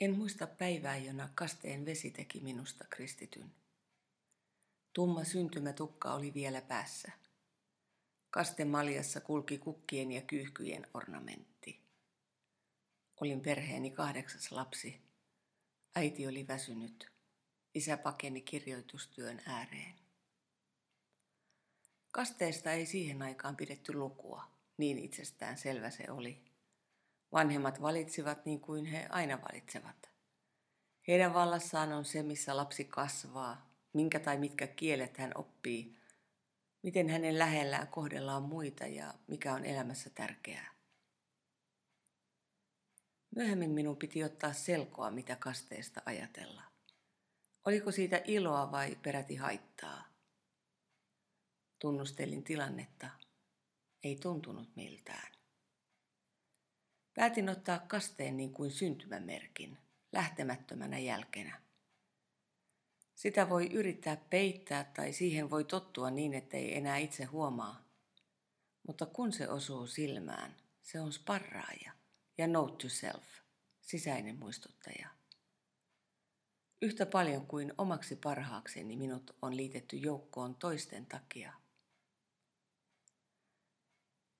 En muista päivää, jona kasteen vesi teki minusta kristityn. Tumma syntymätukka oli vielä päässä. Kasten maljassa kulki kukkien ja kyyhkyjen ornamentti. Olin perheeni kahdeksas lapsi. Äiti oli väsynyt. Isä pakeni kirjoitustyön ääreen. Kasteesta ei siihen aikaan pidetty lukua, niin itsestään selvä se oli. Vanhemmat valitsivat niin kuin he aina valitsevat. Heidän vallassaan on se, missä lapsi kasvaa, minkä tai mitkä kielet hän oppii, miten hänen lähellään kohdellaan muita ja mikä on elämässä tärkeää. Myöhemmin minun piti ottaa selkoa, mitä kasteesta ajatella. Oliko siitä iloa vai peräti haittaa? Tunnustelin tilannetta. Ei tuntunut miltään. Päätin ottaa kasteen niin kuin syntymämerkin, lähtemättömänä jälkenä. Sitä voi yrittää peittää tai siihen voi tottua niin, ettei enää itse huomaa. Mutta kun se osuu silmään, se on sparraaja ja note to self, sisäinen muistuttaja. Yhtä paljon kuin omaksi parhaakseni minut on liitetty joukkoon toisten takia –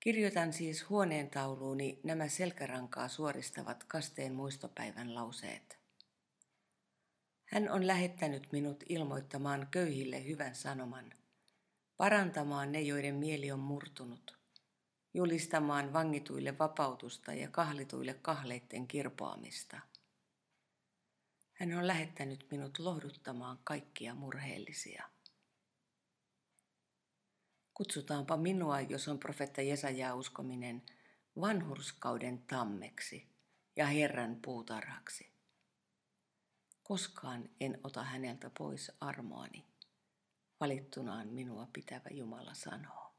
Kirjoitan siis huoneen tauluuni nämä selkärankaa suoristavat kasteen muistopäivän lauseet. Hän on lähettänyt minut ilmoittamaan köyhille hyvän sanoman, parantamaan ne, joiden mieli on murtunut, julistamaan vangituille vapautusta ja kahlituille kahleitten kirpoamista. Hän on lähettänyt minut lohduttamaan kaikkia murheellisia. Kutsutaanpa minua, jos on profetta Jesaja uskominen, vanhurskauden tammeksi ja Herran puutarhaksi. Koskaan en ota häneltä pois armoani. Valittunaan minua pitävä Jumala sanoo.